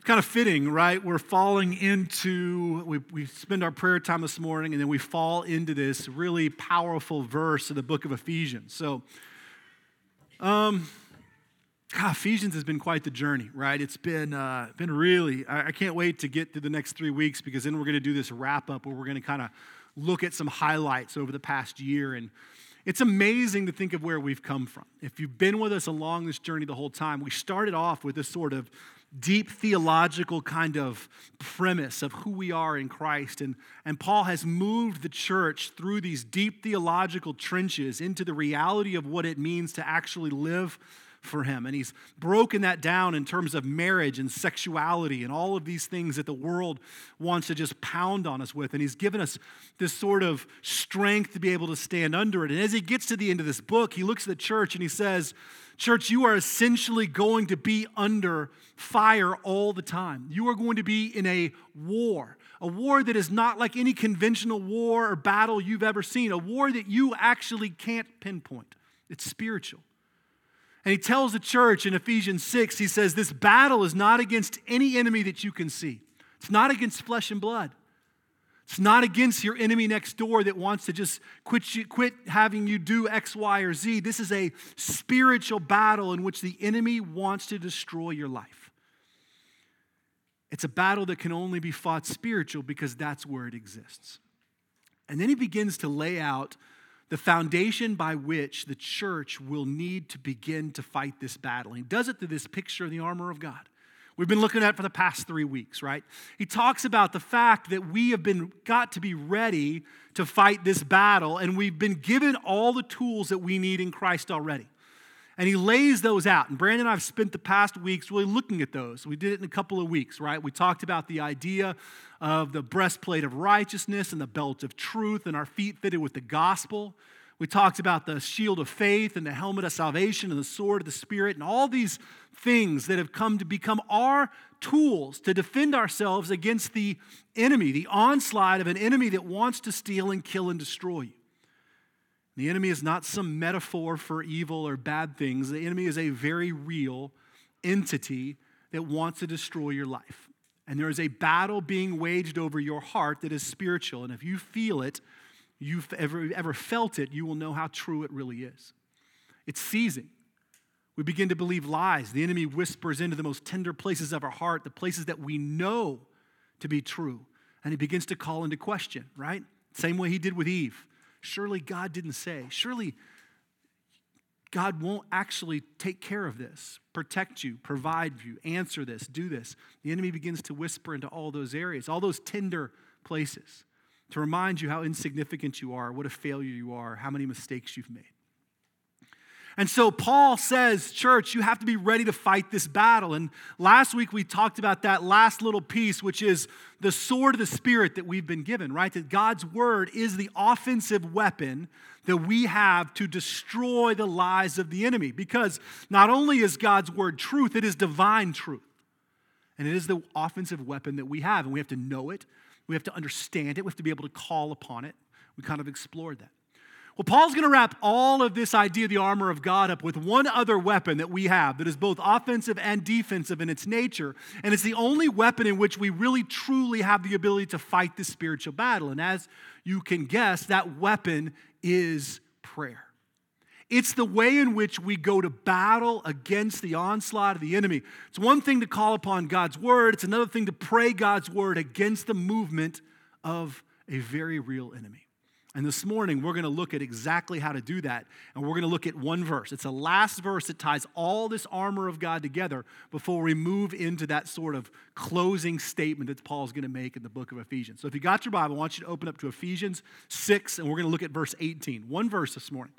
It's kind of fitting, right? We're falling into, we, we spend our prayer time this morning, and then we fall into this really powerful verse in the book of Ephesians. So, um, God, Ephesians has been quite the journey, right? It's been, uh, been really, I, I can't wait to get to the next three weeks because then we're going to do this wrap up where we're going to kind of look at some highlights over the past year. And it's amazing to think of where we've come from. If you've been with us along this journey the whole time, we started off with this sort of deep theological kind of premise of who we are in Christ. And, and Paul has moved the church through these deep theological trenches into the reality of what it means to actually live for him. And he's broken that down in terms of marriage and sexuality and all of these things that the world wants to just pound on us with. And he's given us this sort of strength to be able to stand under it. And as he gets to the end of this book, he looks at the church and he says, Church, you are essentially going to be under fire all the time. You are going to be in a war, a war that is not like any conventional war or battle you've ever seen, a war that you actually can't pinpoint. It's spiritual. And he tells the church in Ephesians 6, he says, This battle is not against any enemy that you can see. It's not against flesh and blood. It's not against your enemy next door that wants to just quit, you, quit having you do X, Y, or Z. This is a spiritual battle in which the enemy wants to destroy your life. It's a battle that can only be fought spiritual because that's where it exists. And then he begins to lay out the foundation by which the church will need to begin to fight this battle. He does it through this picture of the armor of God. We've been looking at for the past three weeks, right? He talks about the fact that we have been got to be ready to fight this battle, and we've been given all the tools that we need in Christ already. And he lays those out. And Brandon and I have spent the past weeks really looking at those. We did it in a couple of weeks, right? We talked about the idea of the breastplate of righteousness and the belt of truth, and our feet fitted with the gospel. We talked about the shield of faith and the helmet of salvation and the sword of the Spirit and all these things that have come to become our tools to defend ourselves against the enemy, the onslaught of an enemy that wants to steal and kill and destroy you. The enemy is not some metaphor for evil or bad things. The enemy is a very real entity that wants to destroy your life. And there is a battle being waged over your heart that is spiritual. And if you feel it, you've ever, ever felt it, you will know how true it really is. It's seizing. We begin to believe lies. The enemy whispers into the most tender places of our heart, the places that we know to be true. And he begins to call into question, right? Same way he did with Eve. Surely God didn't say. Surely God won't actually take care of this, protect you, provide you, answer this, do this. The enemy begins to whisper into all those areas, all those tender places to remind you how insignificant you are, what a failure you are, how many mistakes you've made. And so Paul says, church, you have to be ready to fight this battle. And last week we talked about that last little piece, which is the sword of the Spirit that we've been given, right? That God's word is the offensive weapon that we have to destroy the lies of the enemy. Because not only is God's word truth, it is divine truth. And it is the offensive weapon that we have. And we have to know it, we have to understand it. We have to be able to call upon it. We kind of explored that. Well, Paul's going to wrap all of this idea of the armor of God up with one other weapon that we have that is both offensive and defensive in its nature. And it's the only weapon in which we really truly have the ability to fight this spiritual battle. And as you can guess, that weapon is prayer. It's the way in which we go to battle against the onslaught of the enemy. It's one thing to call upon God's word, it's another thing to pray God's word against the movement of a very real enemy. And this morning, we're going to look at exactly how to do that. And we're going to look at one verse. It's the last verse that ties all this armor of God together before we move into that sort of closing statement that Paul's going to make in the book of Ephesians. So if you got your Bible, I want you to open up to Ephesians 6, and we're going to look at verse 18. One verse this morning.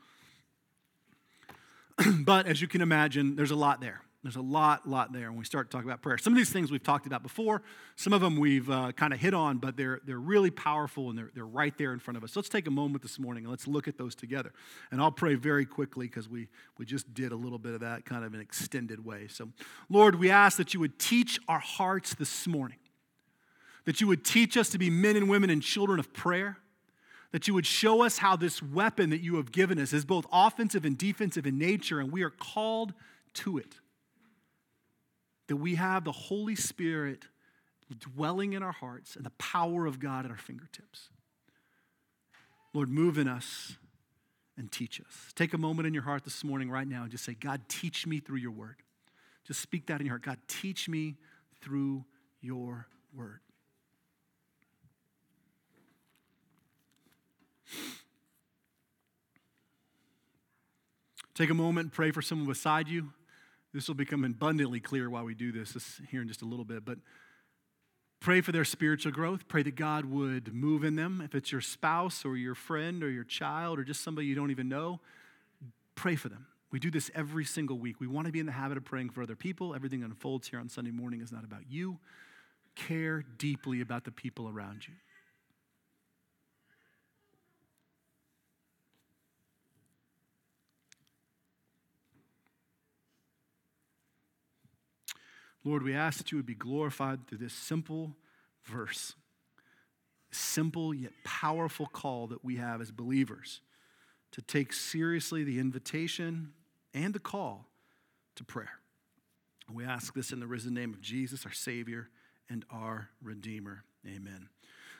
but as you can imagine, there's a lot there. There's a lot, lot there when we start to talk about prayer. Some of these things we've talked about before. Some of them we've uh, kind of hit on, but they're, they're really powerful and they're, they're right there in front of us. So let's take a moment this morning and let's look at those together. And I'll pray very quickly because we, we just did a little bit of that kind of an extended way. So, Lord, we ask that you would teach our hearts this morning, that you would teach us to be men and women and children of prayer that you would show us how this weapon that you have given us is both offensive and defensive in nature, and we are called to it. That we have the Holy Spirit dwelling in our hearts and the power of God at our fingertips. Lord, move in us and teach us. Take a moment in your heart this morning, right now, and just say, God, teach me through your word. Just speak that in your heart. God, teach me through your word. Take a moment and pray for someone beside you. This will become abundantly clear while we do this, this here in just a little bit. But pray for their spiritual growth. Pray that God would move in them. If it's your spouse or your friend or your child or just somebody you don't even know, pray for them. We do this every single week. We want to be in the habit of praying for other people. Everything unfolds here on Sunday morning is not about you. Care deeply about the people around you. Lord, we ask that you would be glorified through this simple verse, simple yet powerful call that we have as believers to take seriously the invitation and the call to prayer. We ask this in the risen name of Jesus, our Savior and our Redeemer. Amen.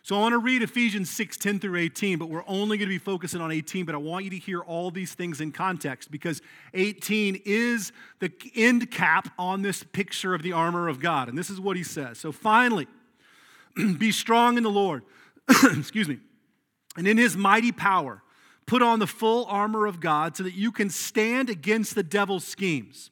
So I want to read Ephesians 6, 10 through 18, but we're only going to be focusing on 18. But I want you to hear all these things in context because 18 is the end cap on this picture of the armor of God. And this is what he says. So finally, be strong in the Lord, excuse me, and in his mighty power, put on the full armor of God so that you can stand against the devil's schemes.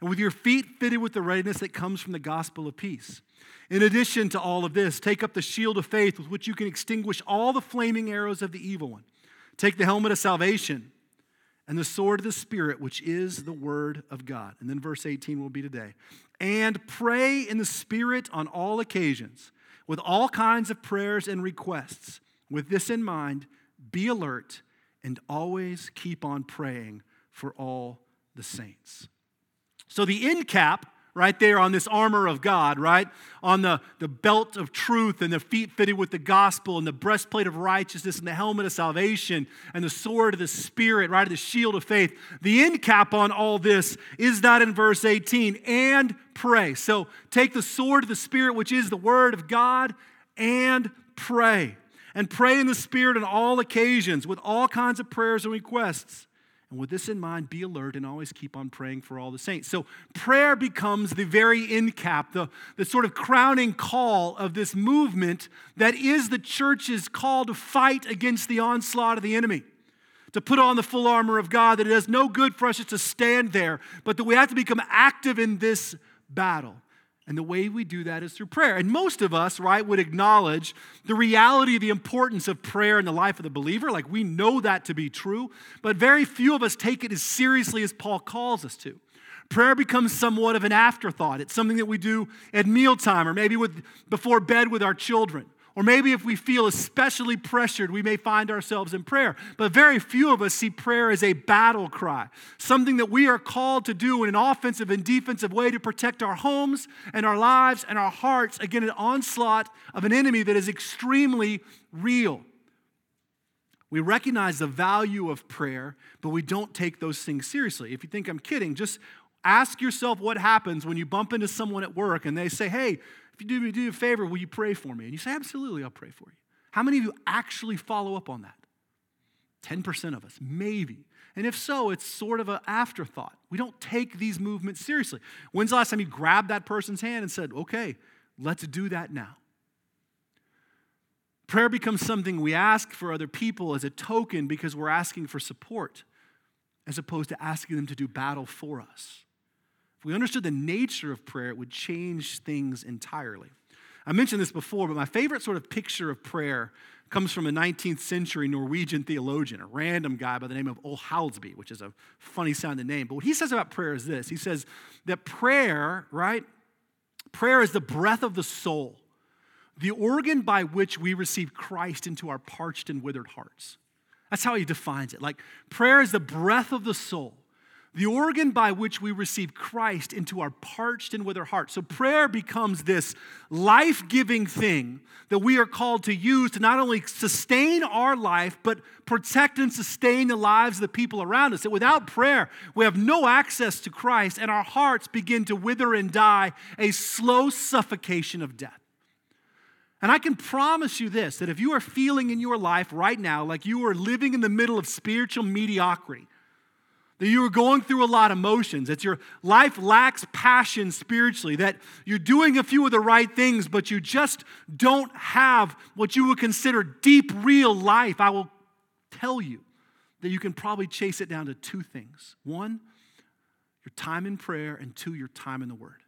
and with your feet fitted with the readiness that comes from the gospel of peace. In addition to all of this, take up the shield of faith with which you can extinguish all the flaming arrows of the evil one. Take the helmet of salvation and the sword of the Spirit, which is the word of God. And then verse 18 will be today. And pray in the Spirit on all occasions with all kinds of prayers and requests. With this in mind, be alert and always keep on praying for all the saints. So the end cap right there on this armor of God, right? On the, the belt of truth and the feet fitted with the gospel and the breastplate of righteousness and the helmet of salvation and the sword of the Spirit, right? The shield of faith. The end cap on all this is that in verse 18 and pray. So take the sword of the Spirit, which is the word of God, and pray. And pray in the Spirit on all occasions with all kinds of prayers and requests. And with this in mind, be alert and always keep on praying for all the saints. So, prayer becomes the very end cap, the, the sort of crowning call of this movement that is the church's call to fight against the onslaught of the enemy. To put on the full armor of God, that it does no good for us just to stand there, but that we have to become active in this battle. And the way we do that is through prayer. And most of us, right, would acknowledge the reality, the importance of prayer in the life of the believer. Like we know that to be true, but very few of us take it as seriously as Paul calls us to. Prayer becomes somewhat of an afterthought. It's something that we do at mealtime or maybe with, before bed with our children. Or maybe if we feel especially pressured, we may find ourselves in prayer. But very few of us see prayer as a battle cry, something that we are called to do in an offensive and defensive way to protect our homes and our lives and our hearts against an onslaught of an enemy that is extremely real. We recognize the value of prayer, but we don't take those things seriously. If you think I'm kidding, just ask yourself what happens when you bump into someone at work and they say, Hey, if you do me do a favor, will you pray for me? And you say, Absolutely, I'll pray for you. How many of you actually follow up on that? 10% of us, maybe. And if so, it's sort of an afterthought. We don't take these movements seriously. When's the last time you grabbed that person's hand and said, okay, let's do that now? Prayer becomes something we ask for other people as a token because we're asking for support, as opposed to asking them to do battle for us. We understood the nature of prayer, it would change things entirely. I mentioned this before, but my favorite sort of picture of prayer comes from a 19th century Norwegian theologian, a random guy by the name of Ole which is a funny sounding name. But what he says about prayer is this He says that prayer, right? Prayer is the breath of the soul, the organ by which we receive Christ into our parched and withered hearts. That's how he defines it. Like prayer is the breath of the soul the organ by which we receive Christ into our parched and withered hearts. So prayer becomes this life giving thing that we are called to use to not only sustain our life, but protect and sustain the lives of the people around us. That without prayer, we have no access to Christ, and our hearts begin to wither and die a slow suffocation of death. And I can promise you this that if you are feeling in your life right now like you are living in the middle of spiritual mediocrity, that you are going through a lot of motions, that your life lacks passion spiritually, that you're doing a few of the right things, but you just don't have what you would consider deep, real life, I will tell you that you can probably chase it down to two things. One, your time in prayer, and two, your time in the Word.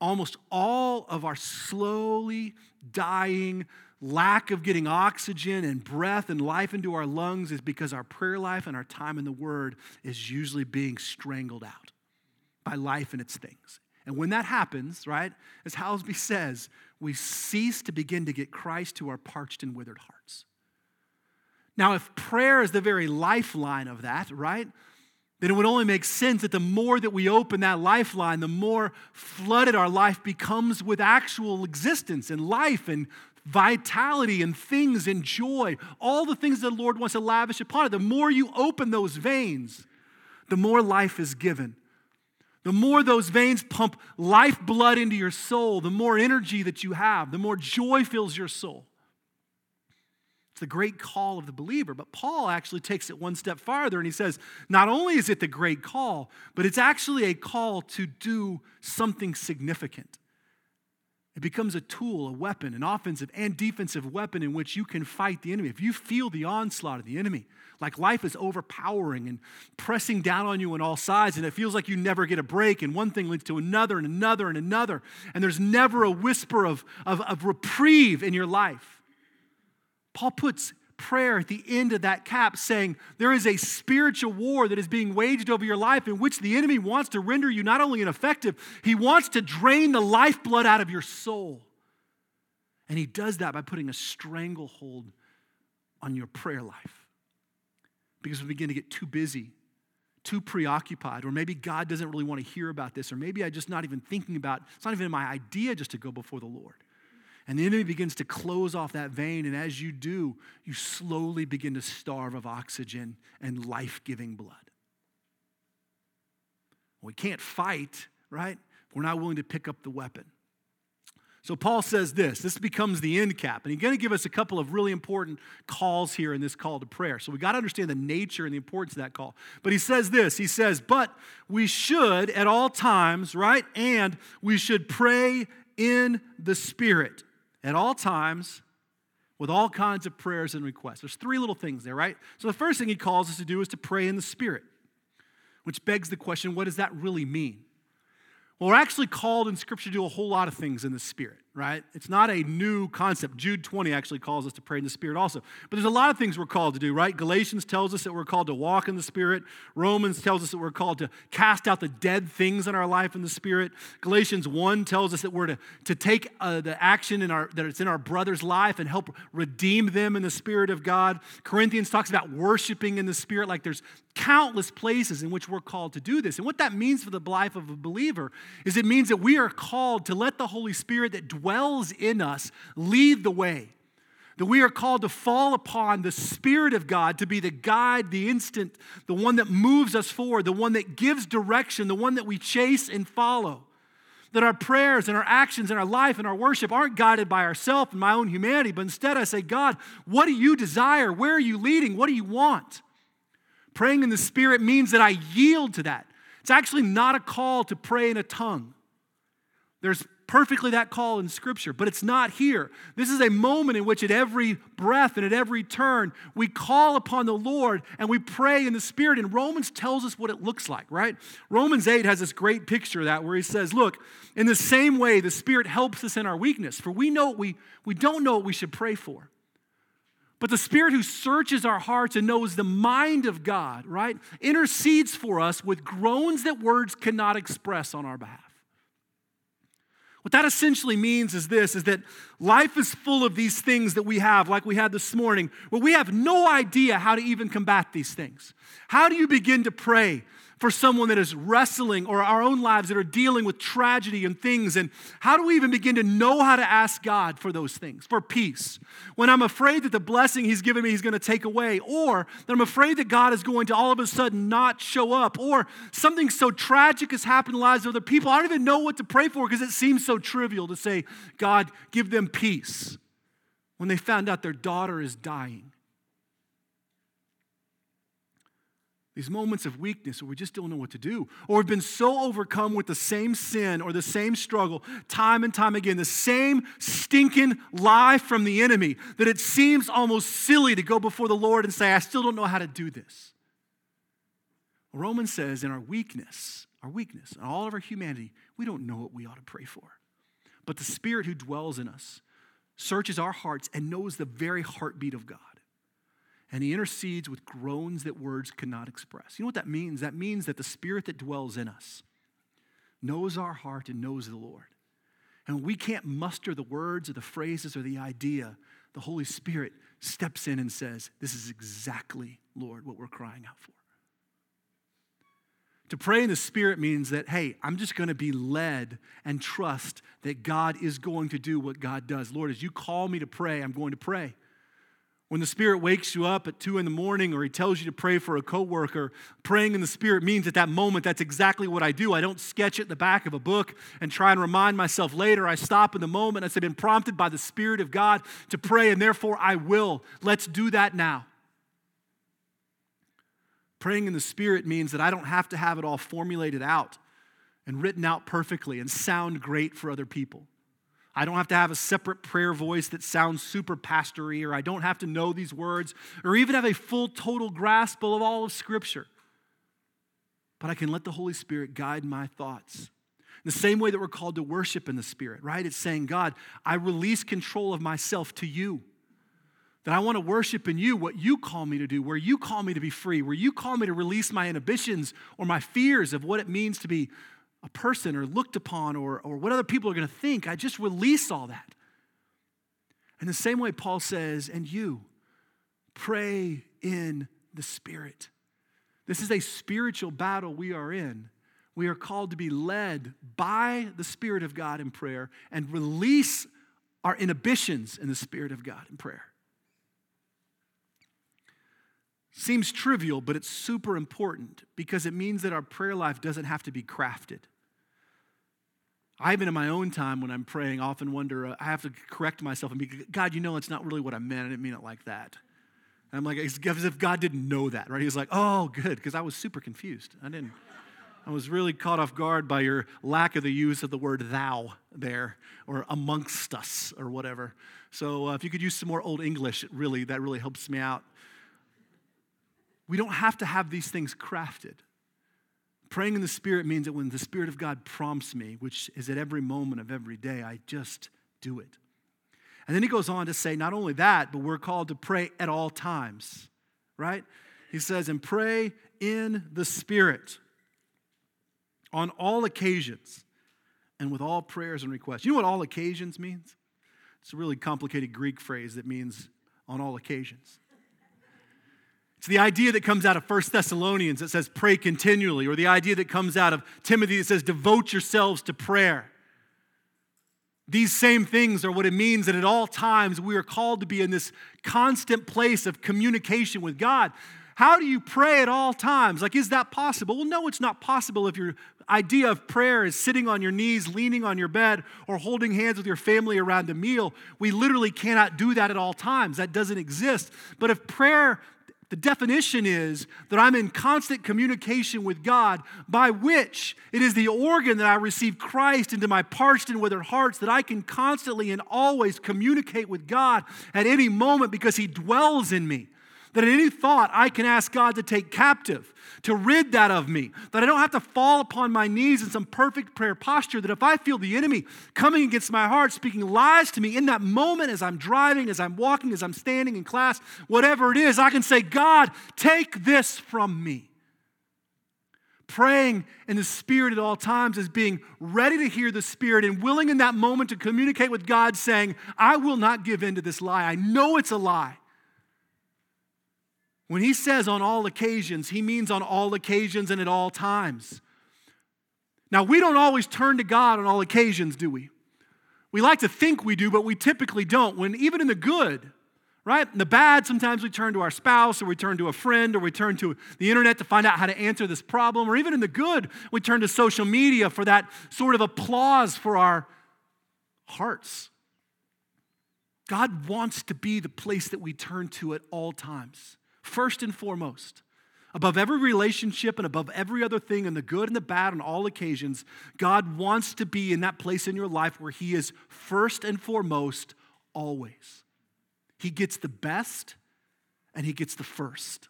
Almost all of our slowly dying, lack of getting oxygen and breath and life into our lungs is because our prayer life and our time in the Word is usually being strangled out by life and its things. And when that happens, right, as Hallesby says, we cease to begin to get Christ to our parched and withered hearts. Now, if prayer is the very lifeline of that, right, then it would only make sense that the more that we open that lifeline, the more flooded our life becomes with actual existence and life and vitality and things and joy, all the things that the Lord wants to lavish upon it. The more you open those veins, the more life is given. The more those veins pump life blood into your soul, the more energy that you have, the more joy fills your soul. It's the great call of the believer. But Paul actually takes it one step farther and he says, not only is it the great call, but it's actually a call to do something significant. It becomes a tool, a weapon, an offensive and defensive weapon in which you can fight the enemy. If you feel the onslaught of the enemy, like life is overpowering and pressing down on you on all sides, and it feels like you never get a break, and one thing leads to another and another and another, and there's never a whisper of, of, of reprieve in your life. Paul puts prayer at the end of that cap saying there is a spiritual war that is being waged over your life in which the enemy wants to render you not only ineffective, he wants to drain the lifeblood out of your soul. And he does that by putting a stranglehold on your prayer life. Because we begin to get too busy, too preoccupied, or maybe God doesn't really want to hear about this, or maybe I'm just not even thinking about it's not even my idea just to go before the Lord. And the enemy begins to close off that vein. And as you do, you slowly begin to starve of oxygen and life giving blood. We can't fight, right? We're not willing to pick up the weapon. So Paul says this this becomes the end cap. And he's going to give us a couple of really important calls here in this call to prayer. So we got to understand the nature and the importance of that call. But he says this he says, But we should at all times, right? And we should pray in the Spirit at all times with all kinds of prayers and requests. There's three little things there, right? So the first thing he calls us to do is to pray in the Spirit, which begs the question what does that really mean? Well, we're actually called in Scripture to do a whole lot of things in the Spirit, right? It's not a new concept. Jude 20 actually calls us to pray in the Spirit also. But there's a lot of things we're called to do, right? Galatians tells us that we're called to walk in the Spirit. Romans tells us that we're called to cast out the dead things in our life in the Spirit. Galatians 1 tells us that we're to, to take uh, the action in our, that it's in our brother's life and help redeem them in the Spirit of God. Corinthians talks about worshiping in the Spirit. Like there's countless places in which we're called to do this. And what that means for the life of a believer is it means that we are called to let the Holy Spirit that dwells in us lead the way. That we are called to fall upon the Spirit of God to be the guide, the instant, the one that moves us forward, the one that gives direction, the one that we chase and follow. That our prayers and our actions and our life and our worship aren't guided by ourselves and my own humanity, but instead I say, God, what do you desire? Where are you leading? What do you want? Praying in the Spirit means that I yield to that. It's actually not a call to pray in a tongue. There's perfectly that call in Scripture, but it's not here. This is a moment in which, at every breath and at every turn, we call upon the Lord and we pray in the Spirit. And Romans tells us what it looks like, right? Romans 8 has this great picture of that where he says, Look, in the same way, the Spirit helps us in our weakness, for we know we, we don't know what we should pray for. But the Spirit who searches our hearts and knows the mind of God, right, intercedes for us with groans that words cannot express on our behalf. What that essentially means is this is that life is full of these things that we have, like we had this morning, where we have no idea how to even combat these things. How do you begin to pray for someone that is wrestling or our own lives that are dealing with tragedy and things? And how do we even begin to know how to ask God for those things, for peace? When I'm afraid that the blessing He's given me He's going to take away, or that I'm afraid that God is going to all of a sudden not show up, or something so tragic has happened in the lives of other people, I don't even know what to pray for because it seems so trivial to say, God, give them peace when they found out their daughter is dying. These moments of weakness where we just don't know what to do. Or we've been so overcome with the same sin or the same struggle time and time again, the same stinking lie from the enemy, that it seems almost silly to go before the Lord and say, I still don't know how to do this. Romans says, in our weakness, our weakness, and all of our humanity, we don't know what we ought to pray for. But the Spirit who dwells in us searches our hearts and knows the very heartbeat of God and he intercedes with groans that words cannot express. You know what that means? That means that the Spirit that dwells in us knows our heart and knows the Lord. And we can't muster the words or the phrases or the idea. The Holy Spirit steps in and says, This is exactly, Lord, what we're crying out for. To pray in the Spirit means that, hey, I'm just going to be led and trust that God is going to do what God does. Lord, as you call me to pray, I'm going to pray. When the Spirit wakes you up at two in the morning or He tells you to pray for a coworker, praying in the Spirit means at that moment that's exactly what I do. I don't sketch it in the back of a book and try and remind myself later. I stop in the moment I've been prompted by the Spirit of God to pray, and therefore I will. Let's do that now. Praying in the Spirit means that I don't have to have it all formulated out and written out perfectly and sound great for other people. I don't have to have a separate prayer voice that sounds super pastory, or I don't have to know these words, or even have a full, total grasp of all of Scripture. But I can let the Holy Spirit guide my thoughts. The same way that we're called to worship in the Spirit, right? It's saying, God, I release control of myself to you. That I want to worship in you what you call me to do, where you call me to be free, where you call me to release my inhibitions or my fears of what it means to be a person or looked upon or, or what other people are going to think. I just release all that. In the same way, Paul says, and you pray in the Spirit. This is a spiritual battle we are in. We are called to be led by the Spirit of God in prayer and release our inhibitions in the Spirit of God in prayer. Seems trivial, but it's super important because it means that our prayer life doesn't have to be crafted. I even in my own time when I'm praying often wonder, uh, I have to correct myself and be, God, you know, it's not really what I meant. I didn't mean it like that. And I'm like, as if God didn't know that, right? He's like, oh, good, because I was super confused. I didn't, I was really caught off guard by your lack of the use of the word thou there, or amongst us, or whatever. So uh, if you could use some more Old English, really, that really helps me out. We don't have to have these things crafted. Praying in the Spirit means that when the Spirit of God prompts me, which is at every moment of every day, I just do it. And then he goes on to say, not only that, but we're called to pray at all times, right? He says, and pray in the Spirit on all occasions and with all prayers and requests. You know what all occasions means? It's a really complicated Greek phrase that means on all occasions. It's the idea that comes out of 1 Thessalonians that says pray continually, or the idea that comes out of Timothy that says devote yourselves to prayer. These same things are what it means that at all times we are called to be in this constant place of communication with God. How do you pray at all times? Like, is that possible? Well, no, it's not possible if your idea of prayer is sitting on your knees, leaning on your bed, or holding hands with your family around a meal. We literally cannot do that at all times. That doesn't exist. But if prayer the definition is that I'm in constant communication with God, by which it is the organ that I receive Christ into my parched and withered hearts, that I can constantly and always communicate with God at any moment because He dwells in me. That at any thought I can ask God to take captive to rid that of me. That I don't have to fall upon my knees in some perfect prayer posture. That if I feel the enemy coming against my heart, speaking lies to me in that moment as I'm driving, as I'm walking, as I'm standing in class, whatever it is, I can say, God, take this from me. Praying in the Spirit at all times is being ready to hear the Spirit and willing in that moment to communicate with God, saying, I will not give in to this lie. I know it's a lie. When he says on all occasions, he means on all occasions and at all times. Now, we don't always turn to God on all occasions, do we? We like to think we do, but we typically don't. When even in the good, right? In the bad, sometimes we turn to our spouse or we turn to a friend or we turn to the internet to find out how to answer this problem. Or even in the good, we turn to social media for that sort of applause for our hearts. God wants to be the place that we turn to at all times, first and foremost. Above every relationship and above every other thing, and the good and the bad on all occasions, God wants to be in that place in your life where He is first and foremost always. He gets the best and he gets the first.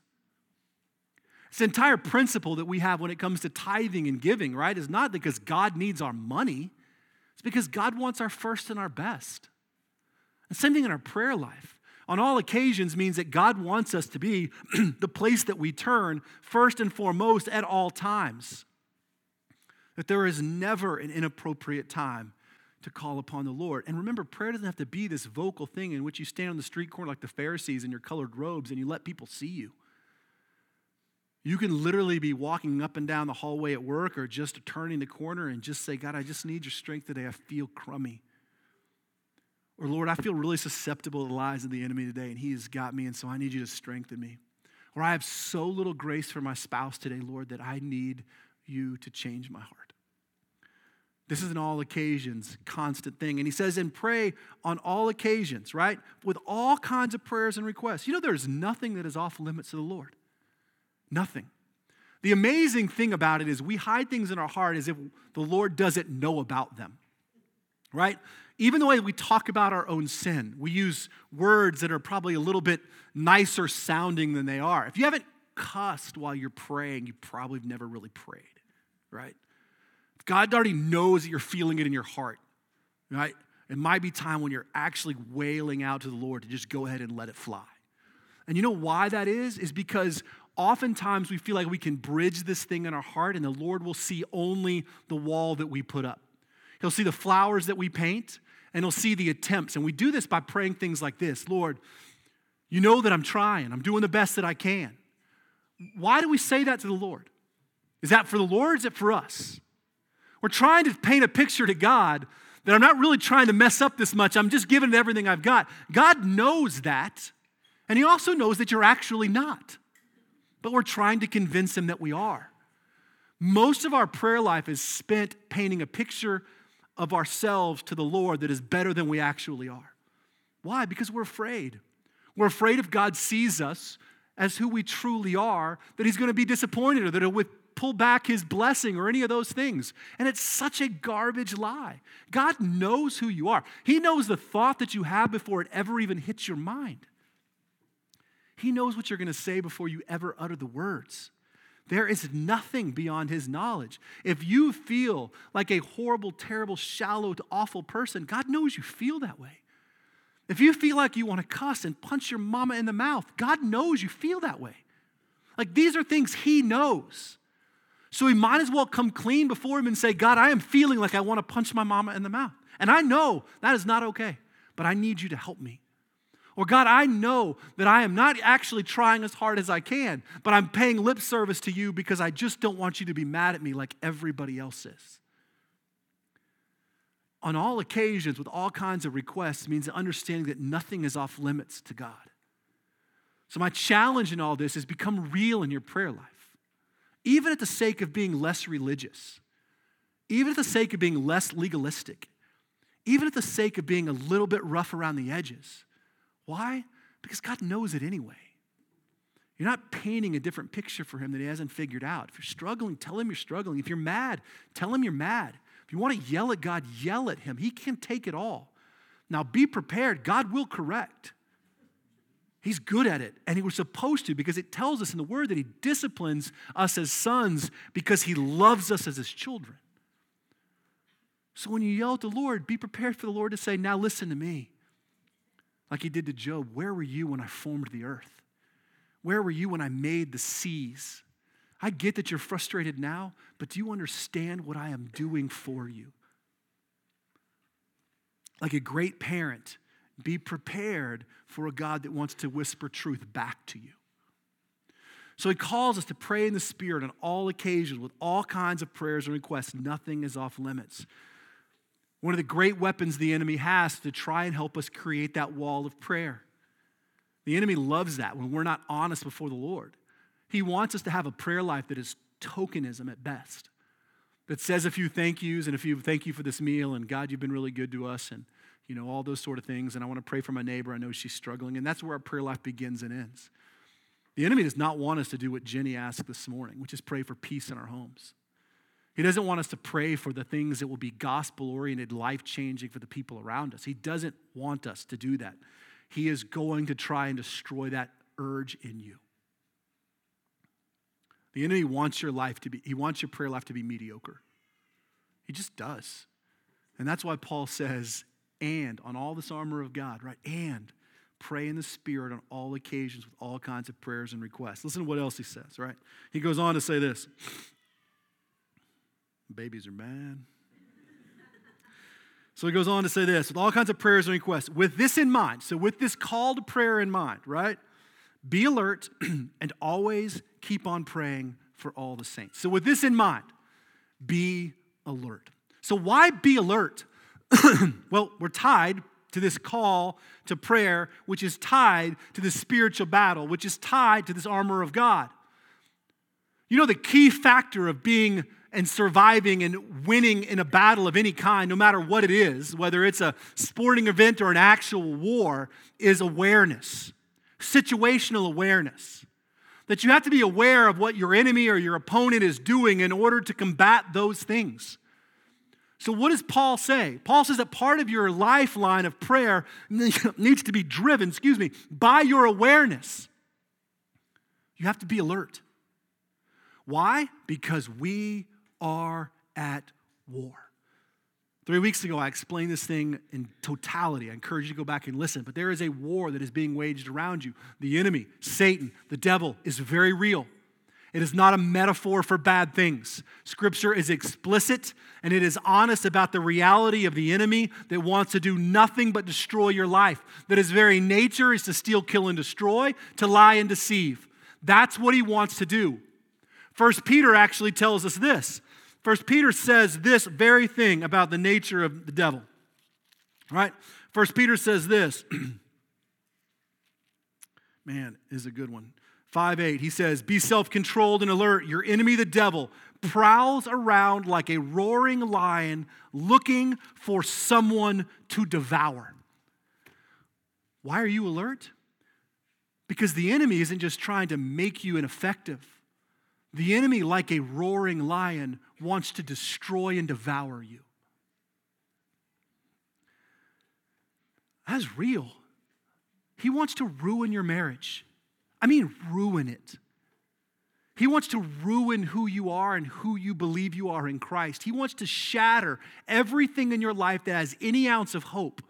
This entire principle that we have when it comes to tithing and giving, right, is not because God needs our money, it's because God wants our first and our best. The same thing in our prayer life. On all occasions means that God wants us to be the place that we turn first and foremost at all times. That there is never an inappropriate time to call upon the Lord. And remember, prayer doesn't have to be this vocal thing in which you stand on the street corner like the Pharisees in your colored robes and you let people see you. You can literally be walking up and down the hallway at work or just turning the corner and just say, God, I just need your strength today. I feel crummy. Or, Lord, I feel really susceptible to the lies of the enemy today, and he has got me, and so I need you to strengthen me. Or I have so little grace for my spouse today, Lord, that I need you to change my heart. This is an all occasions constant thing. And he says, and pray on all occasions, right? With all kinds of prayers and requests. You know, there's nothing that is off limits to the Lord. Nothing. The amazing thing about it is we hide things in our heart as if the Lord doesn't know about them, right? Even the way we talk about our own sin, we use words that are probably a little bit nicer sounding than they are. If you haven't cussed while you're praying, you probably have never really prayed, right? God already knows that you're feeling it in your heart, right? It might be time when you're actually wailing out to the Lord to just go ahead and let it fly. And you know why that is? Is because oftentimes we feel like we can bridge this thing in our heart and the Lord will see only the wall that we put up. He'll see the flowers that we paint and he'll see the attempts. And we do this by praying things like this Lord, you know that I'm trying, I'm doing the best that I can. Why do we say that to the Lord? Is that for the Lord? Is it for us? We're trying to paint a picture to God that I'm not really trying to mess up this much. I'm just giving it everything I've got. God knows that, and He also knows that you're actually not. But we're trying to convince Him that we are. Most of our prayer life is spent painting a picture of ourselves to the Lord that is better than we actually are. Why? Because we're afraid. We're afraid if God sees us as who we truly are, that He's going to be disappointed or that He'll pull back his blessing or any of those things. And it's such a garbage lie. God knows who you are, He knows the thought that you have before it ever even hits your mind. He knows what you're going to say before you ever utter the words. There is nothing beyond his knowledge. If you feel like a horrible, terrible, shallow, awful person, God knows you feel that way. If you feel like you want to cuss and punch your mama in the mouth, God knows you feel that way. Like these are things he knows. So we might as well come clean before Him and say, God, I am feeling like I want to punch my mama in the mouth. And I know that is not okay, but I need you to help me. Or, God, I know that I am not actually trying as hard as I can, but I'm paying lip service to you because I just don't want you to be mad at me like everybody else is. On all occasions, with all kinds of requests, means understanding that nothing is off limits to God. So, my challenge in all this is become real in your prayer life even at the sake of being less religious, even at the sake of being less legalistic, even at the sake of being a little bit rough around the edges. Why? Because God knows it anyway. You're not painting a different picture for him that he hasn't figured out. If you're struggling, tell him you're struggling. If you're mad, tell him you're mad. If you want to yell at God, yell at him. He can take it all. Now be prepared. God will correct. He's good at it, and he was supposed to because it tells us in the word that he disciplines us as sons because he loves us as his children. So when you yell at the Lord, be prepared for the Lord to say, Now listen to me. Like he did to Job, where were you when I formed the earth? Where were you when I made the seas? I get that you're frustrated now, but do you understand what I am doing for you? Like a great parent, be prepared for a God that wants to whisper truth back to you. So he calls us to pray in the Spirit on all occasions with all kinds of prayers and requests. Nothing is off limits. One of the great weapons the enemy has to try and help us create that wall of prayer. The enemy loves that when we're not honest before the Lord. He wants us to have a prayer life that is tokenism at best, that says a few thank yous and a few thank you for this meal, and God, you've been really good to us, and you know, all those sort of things. And I want to pray for my neighbor. I know she's struggling. And that's where our prayer life begins and ends. The enemy does not want us to do what Jenny asked this morning, which is pray for peace in our homes. He doesn't want us to pray for the things that will be gospel oriented, life changing for the people around us. He doesn't want us to do that. He is going to try and destroy that urge in you. The enemy wants your life to be, he wants your prayer life to be mediocre. He just does. And that's why Paul says, and on all this armor of God, right? And pray in the Spirit on all occasions with all kinds of prayers and requests. Listen to what else he says, right? He goes on to say this Babies are bad. So he goes on to say this with all kinds of prayers and requests. With this in mind, so with this call to prayer in mind, right? Be alert and always keep on praying for all the saints. So, with this in mind, be alert. So, why be alert? well, we're tied to this call to prayer, which is tied to this spiritual battle, which is tied to this armor of God. You know, the key factor of being and surviving and winning in a battle of any kind, no matter what it is, whether it's a sporting event or an actual war, is awareness, situational awareness. That you have to be aware of what your enemy or your opponent is doing in order to combat those things. So, what does Paul say? Paul says that part of your lifeline of prayer needs to be driven, excuse me, by your awareness. You have to be alert. Why? Because we are at war. Three weeks ago, I explained this thing in totality. I encourage you to go back and listen. But there is a war that is being waged around you. The enemy, Satan, the devil, is very real. It is not a metaphor for bad things. Scripture is explicit and it is honest about the reality of the enemy that wants to do nothing but destroy your life. That his very nature is to steal, kill, and destroy, to lie and deceive. That's what he wants to do. First Peter actually tells us this. First Peter says this very thing about the nature of the devil. Right? First Peter says this. Man, is a good one. 5 8, he says, Be self controlled and alert. Your enemy, the devil, prowls around like a roaring lion looking for someone to devour. Why are you alert? Because the enemy isn't just trying to make you ineffective. The enemy, like a roaring lion, wants to destroy and devour you. That's real. He wants to ruin your marriage. I mean, ruin it. He wants to ruin who you are and who you believe you are in Christ. He wants to shatter everything in your life that has any ounce of hope.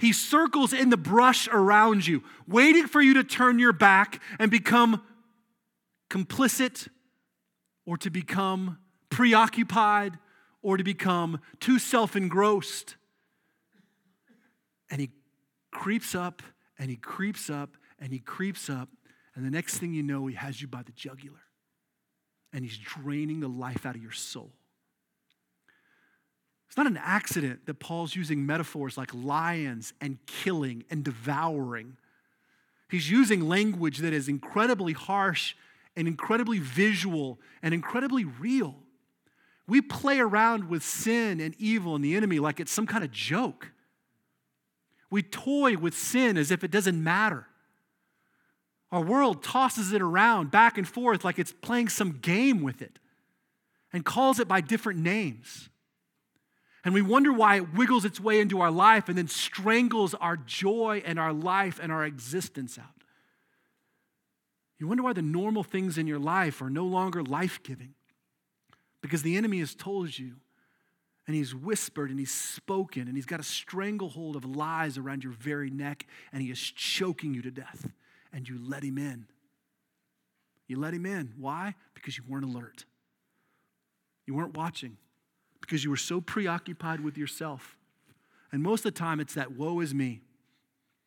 He circles in the brush around you, waiting for you to turn your back and become complicit or to become preoccupied or to become too self engrossed. And he creeps up and he creeps up and he creeps up, and the next thing you know, he has you by the jugular. And he's draining the life out of your soul. It's not an accident that Paul's using metaphors like lions and killing and devouring. He's using language that is incredibly harsh and incredibly visual and incredibly real. We play around with sin and evil and the enemy like it's some kind of joke. We toy with sin as if it doesn't matter. Our world tosses it around back and forth like it's playing some game with it and calls it by different names. And we wonder why it wiggles its way into our life and then strangles our joy and our life and our existence out. You wonder why the normal things in your life are no longer life giving. Because the enemy has told you, and he's whispered and he's spoken, and he's got a stranglehold of lies around your very neck, and he is choking you to death and you let him in. You let him in. Why? Because you weren't alert. You weren't watching. Because you were so preoccupied with yourself. And most of the time, it's that woe is me.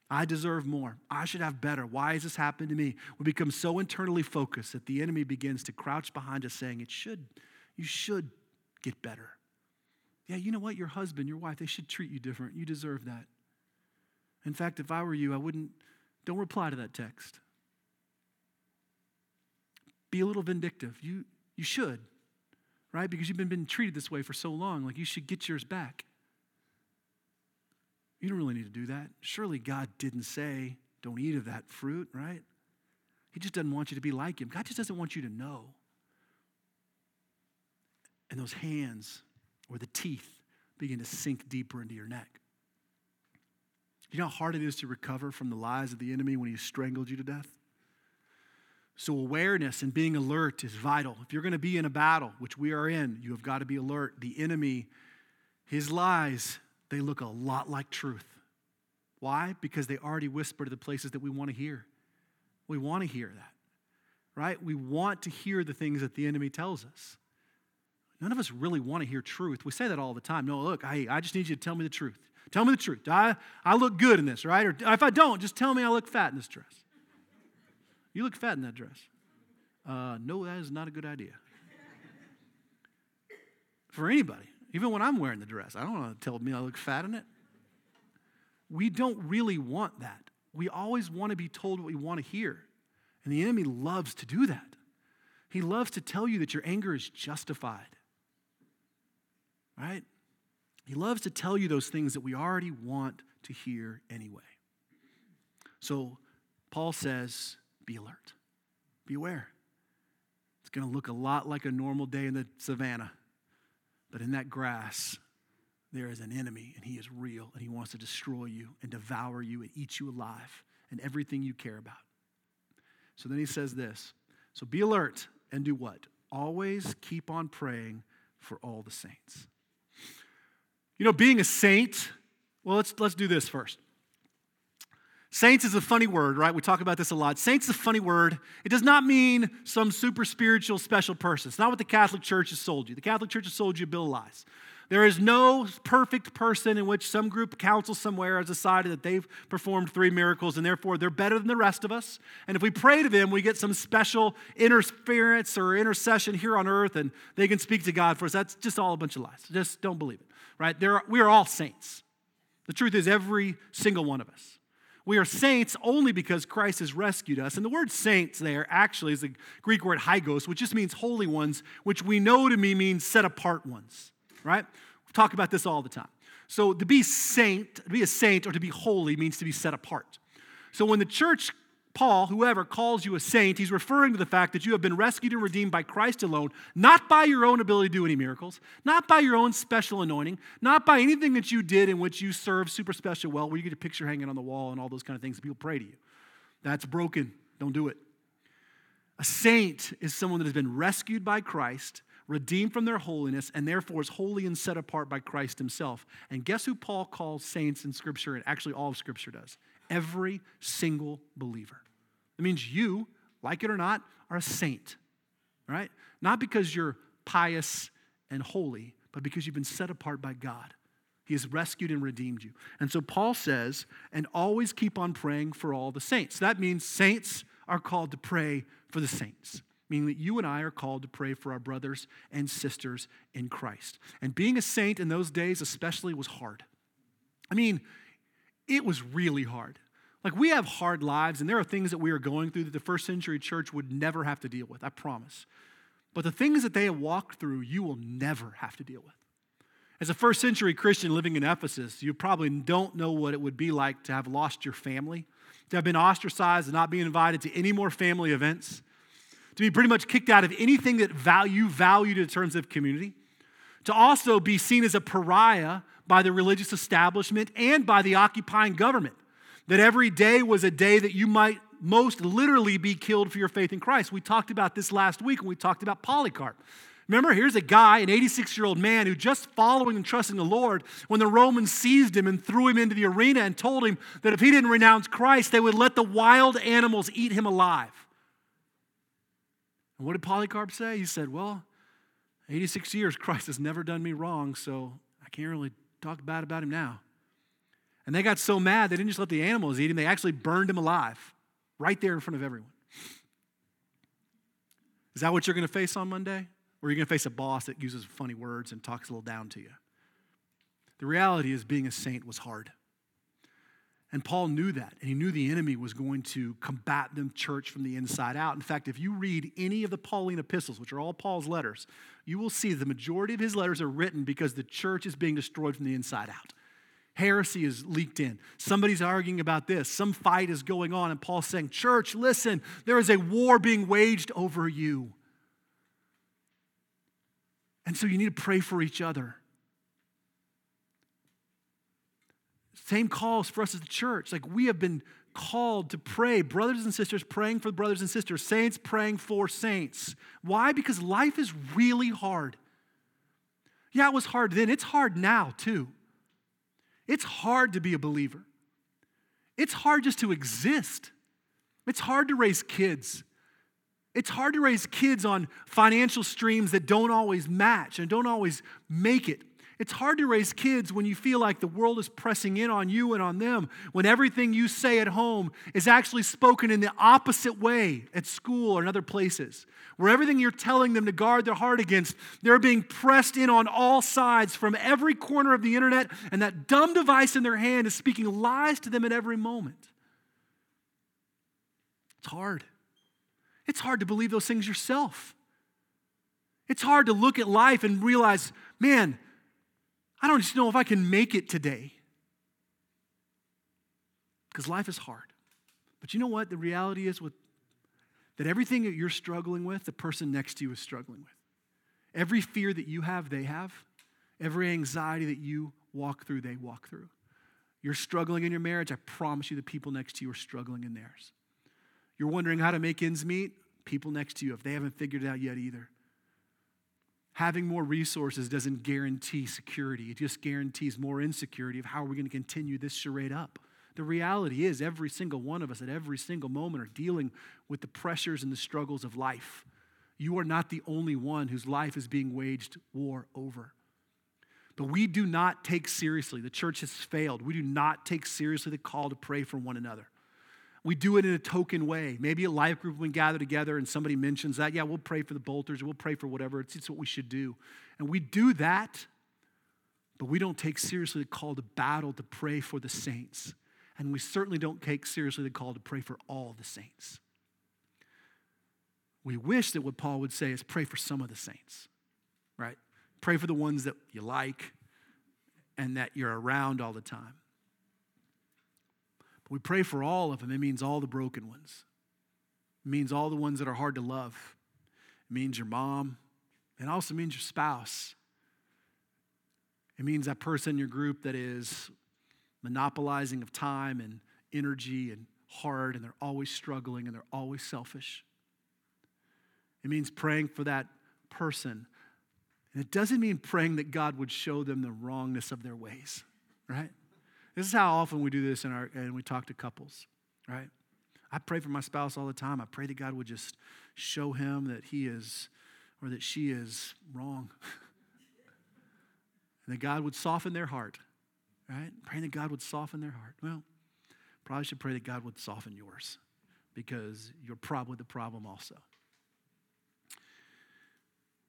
I deserve more. I should have better. Why has this happened to me? We become so internally focused that the enemy begins to crouch behind us saying, It should, you should get better. Yeah, you know what? Your husband, your wife, they should treat you different. You deserve that. In fact, if I were you, I wouldn't, don't reply to that text. Be a little vindictive. You, you should, right? Because you've been, been treated this way for so long. Like you should get yours back. You don't really need to do that. Surely God didn't say, don't eat of that fruit, right? He just doesn't want you to be like Him. God just doesn't want you to know. And those hands or the teeth begin to sink deeper into your neck. You know how hard it is to recover from the lies of the enemy when he strangled you to death? So, awareness and being alert is vital. If you're going to be in a battle, which we are in, you have got to be alert. The enemy, his lies, they look a lot like truth. Why? Because they already whisper to the places that we want to hear. We want to hear that, right? We want to hear the things that the enemy tells us. None of us really want to hear truth. We say that all the time. No, look, I, I just need you to tell me the truth. Tell me the truth. I, I look good in this, right? Or if I don't, just tell me I look fat in this dress. You look fat in that dress. Uh, no, that is not a good idea. For anybody, even when I'm wearing the dress, I don't want to tell me I look fat in it. We don't really want that. We always want to be told what we want to hear. And the enemy loves to do that. He loves to tell you that your anger is justified. Right? He loves to tell you those things that we already want to hear anyway. So Paul says, be alert, be aware. It's going to look a lot like a normal day in the savannah, but in that grass, there is an enemy, and he is real, and he wants to destroy you and devour you and eat you alive and everything you care about. So then he says this So be alert and do what? Always keep on praying for all the saints. You know, being a saint, well, let's, let's do this first. Saints is a funny word, right? We talk about this a lot. Saints is a funny word. It does not mean some super spiritual special person. It's not what the Catholic Church has sold you. The Catholic Church has sold you a bill of lies. There is no perfect person in which some group council somewhere has decided that they've performed three miracles and therefore they're better than the rest of us. And if we pray to them, we get some special interference or intercession here on earth and they can speak to God for us. That's just all a bunch of lies. Just don't believe it right? There we are all saints. The truth is, every single one of us. We are saints only because Christ has rescued us. And the word saints there actually is the Greek word hagios, which just means holy ones, which we know to me means set apart ones, right? We talk about this all the time. So to be saint, to be a saint or to be holy means to be set apart. So when the church Paul, whoever calls you a saint, he's referring to the fact that you have been rescued and redeemed by Christ alone, not by your own ability to do any miracles, not by your own special anointing, not by anything that you did in which you served super special well, where you get a picture hanging on the wall and all those kind of things. People pray to you. That's broken. Don't do it. A saint is someone that has been rescued by Christ, redeemed from their holiness, and therefore is holy and set apart by Christ himself. And guess who Paul calls saints in Scripture, and actually all of Scripture does? Every single believer. It means you, like it or not, are a saint, right? Not because you're pious and holy, but because you've been set apart by God. He has rescued and redeemed you. And so Paul says, and always keep on praying for all the saints. That means saints are called to pray for the saints, meaning that you and I are called to pray for our brothers and sisters in Christ. And being a saint in those days, especially, was hard. I mean, it was really hard. Like, we have hard lives, and there are things that we are going through that the first century church would never have to deal with, I promise. But the things that they have walked through, you will never have to deal with. As a first century Christian living in Ephesus, you probably don't know what it would be like to have lost your family, to have been ostracized and not be invited to any more family events, to be pretty much kicked out of anything that value valued in terms of community, to also be seen as a pariah by the religious establishment and by the occupying government that every day was a day that you might most literally be killed for your faith in Christ. We talked about this last week when we talked about Polycarp. Remember, here's a guy, an 86 year old man, who just following and trusting the Lord when the Romans seized him and threw him into the arena and told him that if he didn't renounce Christ, they would let the wild animals eat him alive. And what did Polycarp say? He said, Well, 86 years, Christ has never done me wrong, so I can't really talk bad about him now. And they got so mad, they didn't just let the animals eat him, they actually burned him alive right there in front of everyone. Is that what you're going to face on Monday? Or are you going to face a boss that uses funny words and talks a little down to you? The reality is, being a saint was hard. And Paul knew that, and he knew the enemy was going to combat the church from the inside out. In fact, if you read any of the Pauline epistles, which are all Paul's letters, you will see the majority of his letters are written because the church is being destroyed from the inside out. Heresy is leaked in. Somebody's arguing about this. Some fight is going on, and Paul's saying, Church, listen, there is a war being waged over you. And so you need to pray for each other. Same calls for us as the church. Like we have been called to pray, brothers and sisters praying for brothers and sisters, saints praying for saints. Why? Because life is really hard. Yeah, it was hard then. It's hard now, too. It's hard to be a believer. It's hard just to exist. It's hard to raise kids. It's hard to raise kids on financial streams that don't always match and don't always make it. It's hard to raise kids when you feel like the world is pressing in on you and on them, when everything you say at home is actually spoken in the opposite way at school or in other places, where everything you're telling them to guard their heart against, they're being pressed in on all sides from every corner of the internet, and that dumb device in their hand is speaking lies to them at every moment. It's hard. It's hard to believe those things yourself. It's hard to look at life and realize, man, I don't just know if I can make it today. Because life is hard. But you know what? The reality is with that everything that you're struggling with, the person next to you is struggling with. Every fear that you have, they have. Every anxiety that you walk through, they walk through. You're struggling in your marriage, I promise you the people next to you are struggling in theirs. You're wondering how to make ends meet, people next to you, if they haven't figured it out yet either. Having more resources doesn't guarantee security, it just guarantees more insecurity of how are we going to continue this charade up. The reality is, every single one of us at every single moment are dealing with the pressures and the struggles of life. You are not the only one whose life is being waged war over. But we do not take seriously, the church has failed. We do not take seriously the call to pray for one another we do it in a token way. Maybe a life group when we gather together and somebody mentions that, yeah, we'll pray for the bolters, we'll pray for whatever. It's, it's what we should do. And we do that, but we don't take seriously the call to battle to pray for the saints. And we certainly don't take seriously the call to pray for all the saints. We wish that what Paul would say is pray for some of the saints, right? Pray for the ones that you like and that you're around all the time. But we pray for all of them. It means all the broken ones. It means all the ones that are hard to love. It means your mom. It also means your spouse. It means that person in your group that is monopolizing of time and energy and hard, and they're always struggling and they're always selfish. It means praying for that person. And it doesn't mean praying that God would show them the wrongness of their ways, right? This is how often we do this in our, and we talk to couples, right? I pray for my spouse all the time. I pray that God would just show him that he is or that she is wrong. and that God would soften their heart, right? Praying that God would soften their heart. Well, probably should pray that God would soften yours because you're probably the problem also.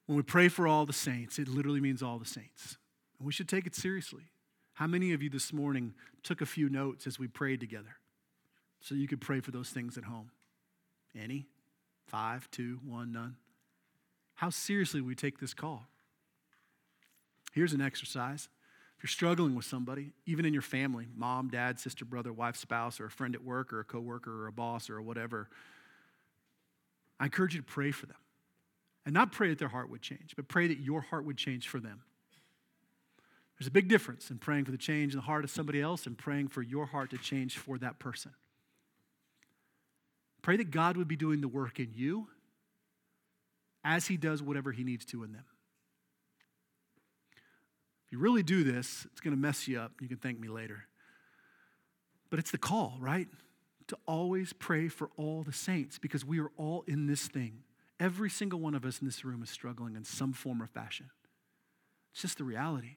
When we pray for all the saints, it literally means all the saints. And we should take it seriously. How many of you this morning took a few notes as we prayed together so you could pray for those things at home? Any? Five, two, one, none? How seriously we take this call? Here's an exercise. If you're struggling with somebody, even in your family, mom, dad, sister, brother, wife, spouse, or a friend at work, or a coworker, or a boss, or whatever, I encourage you to pray for them. And not pray that their heart would change, but pray that your heart would change for them. There's a big difference in praying for the change in the heart of somebody else and praying for your heart to change for that person. Pray that God would be doing the work in you as He does whatever He needs to in them. If you really do this, it's going to mess you up. You can thank me later. But it's the call, right? To always pray for all the saints because we are all in this thing Every single one of us in this room is struggling in some form or fashion. It's just the reality.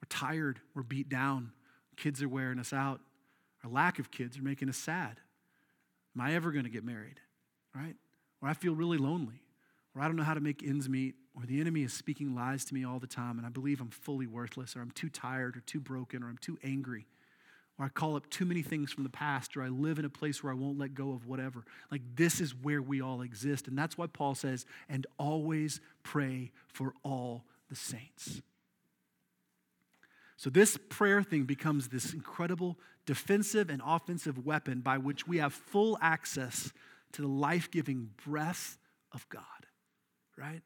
We're tired, we're beat down, kids are wearing us out. Our lack of kids are making us sad. Am I ever going to get married? Right? Or I feel really lonely, or I don't know how to make ends meet, or the enemy is speaking lies to me all the time, and I believe I'm fully worthless, or I'm too tired, or too broken, or I'm too angry, or I call up too many things from the past, or I live in a place where I won't let go of whatever. Like, this is where we all exist. And that's why Paul says, and always pray for all the saints. So, this prayer thing becomes this incredible defensive and offensive weapon by which we have full access to the life giving breath of God, right?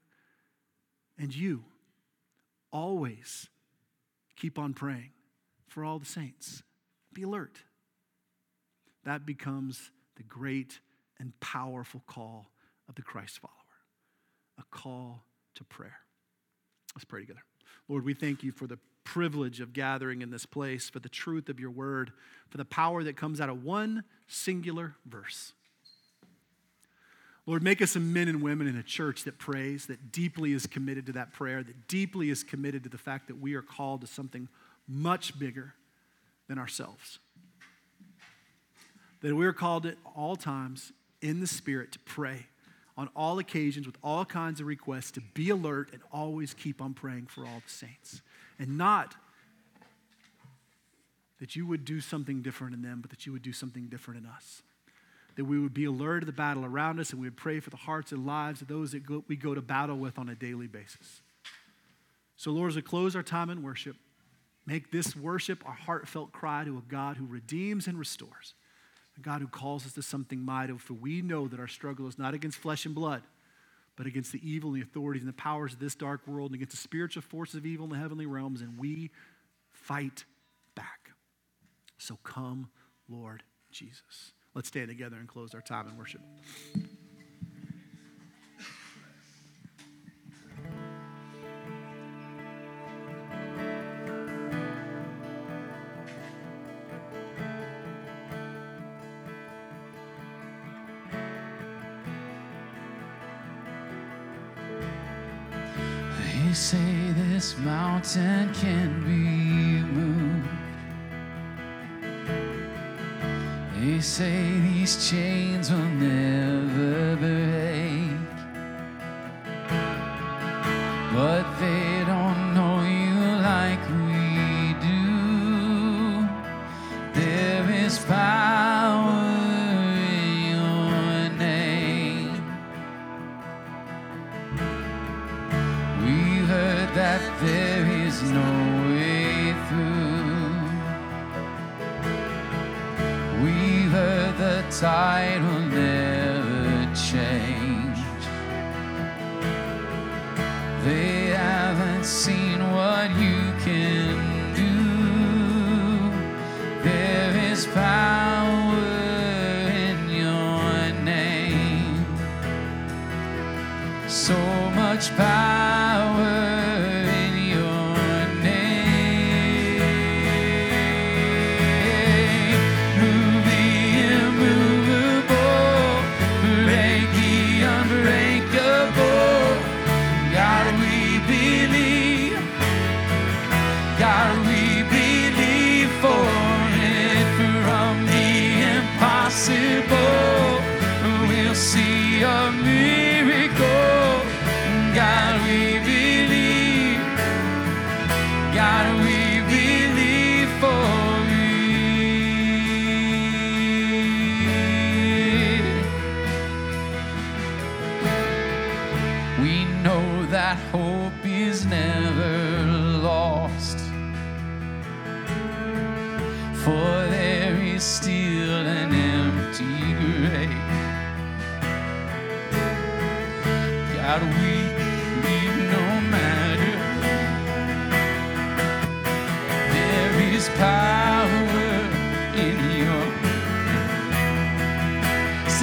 And you always keep on praying for all the saints. Be alert. That becomes the great and powerful call of the Christ follower a call to prayer. Let's pray together. Lord, we thank you for the privilege of gathering in this place, for the truth of your word, for the power that comes out of one singular verse. Lord, make us a men and women in a church that prays, that deeply is committed to that prayer, that deeply is committed to the fact that we are called to something much bigger than ourselves. That we are called at all times in the Spirit to pray on all occasions with all kinds of requests, to be alert and always keep on praying for all the saints and not that you would do something different in them, but that you would do something different in us. That we would be alert to the battle around us and we would pray for the hearts and lives of those that go, we go to battle with on a daily basis. So, Lord, as we close our time in worship, make this worship our heartfelt cry to a God who redeems and restores, a God who calls us to something mighty, for we know that our struggle is not against flesh and blood but against the evil and the authorities and the powers of this dark world and against the spiritual forces of evil in the heavenly realms, and we fight back. So come, Lord Jesus. Let's stand together and close our time in worship. Say this mountain can be moved. They say these chains will never tide will never change. They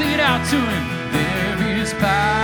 Sing it out to him. There is power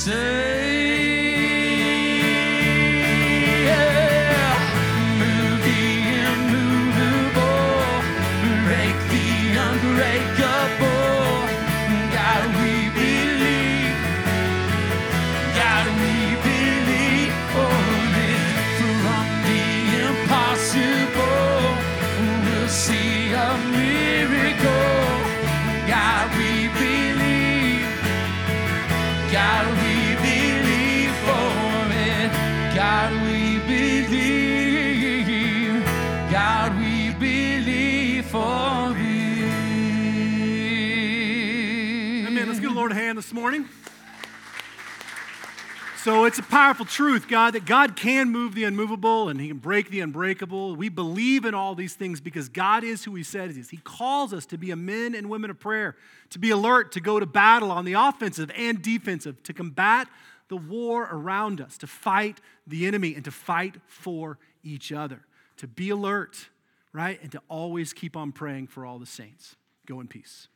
say. Morning. So it's a powerful truth, God, that God can move the unmovable and He can break the unbreakable. We believe in all these things because God is who He says He is. He calls us to be a men and women of prayer, to be alert, to go to battle on the offensive and defensive, to combat the war around us, to fight the enemy and to fight for each other, to be alert, right? And to always keep on praying for all the saints. Go in peace.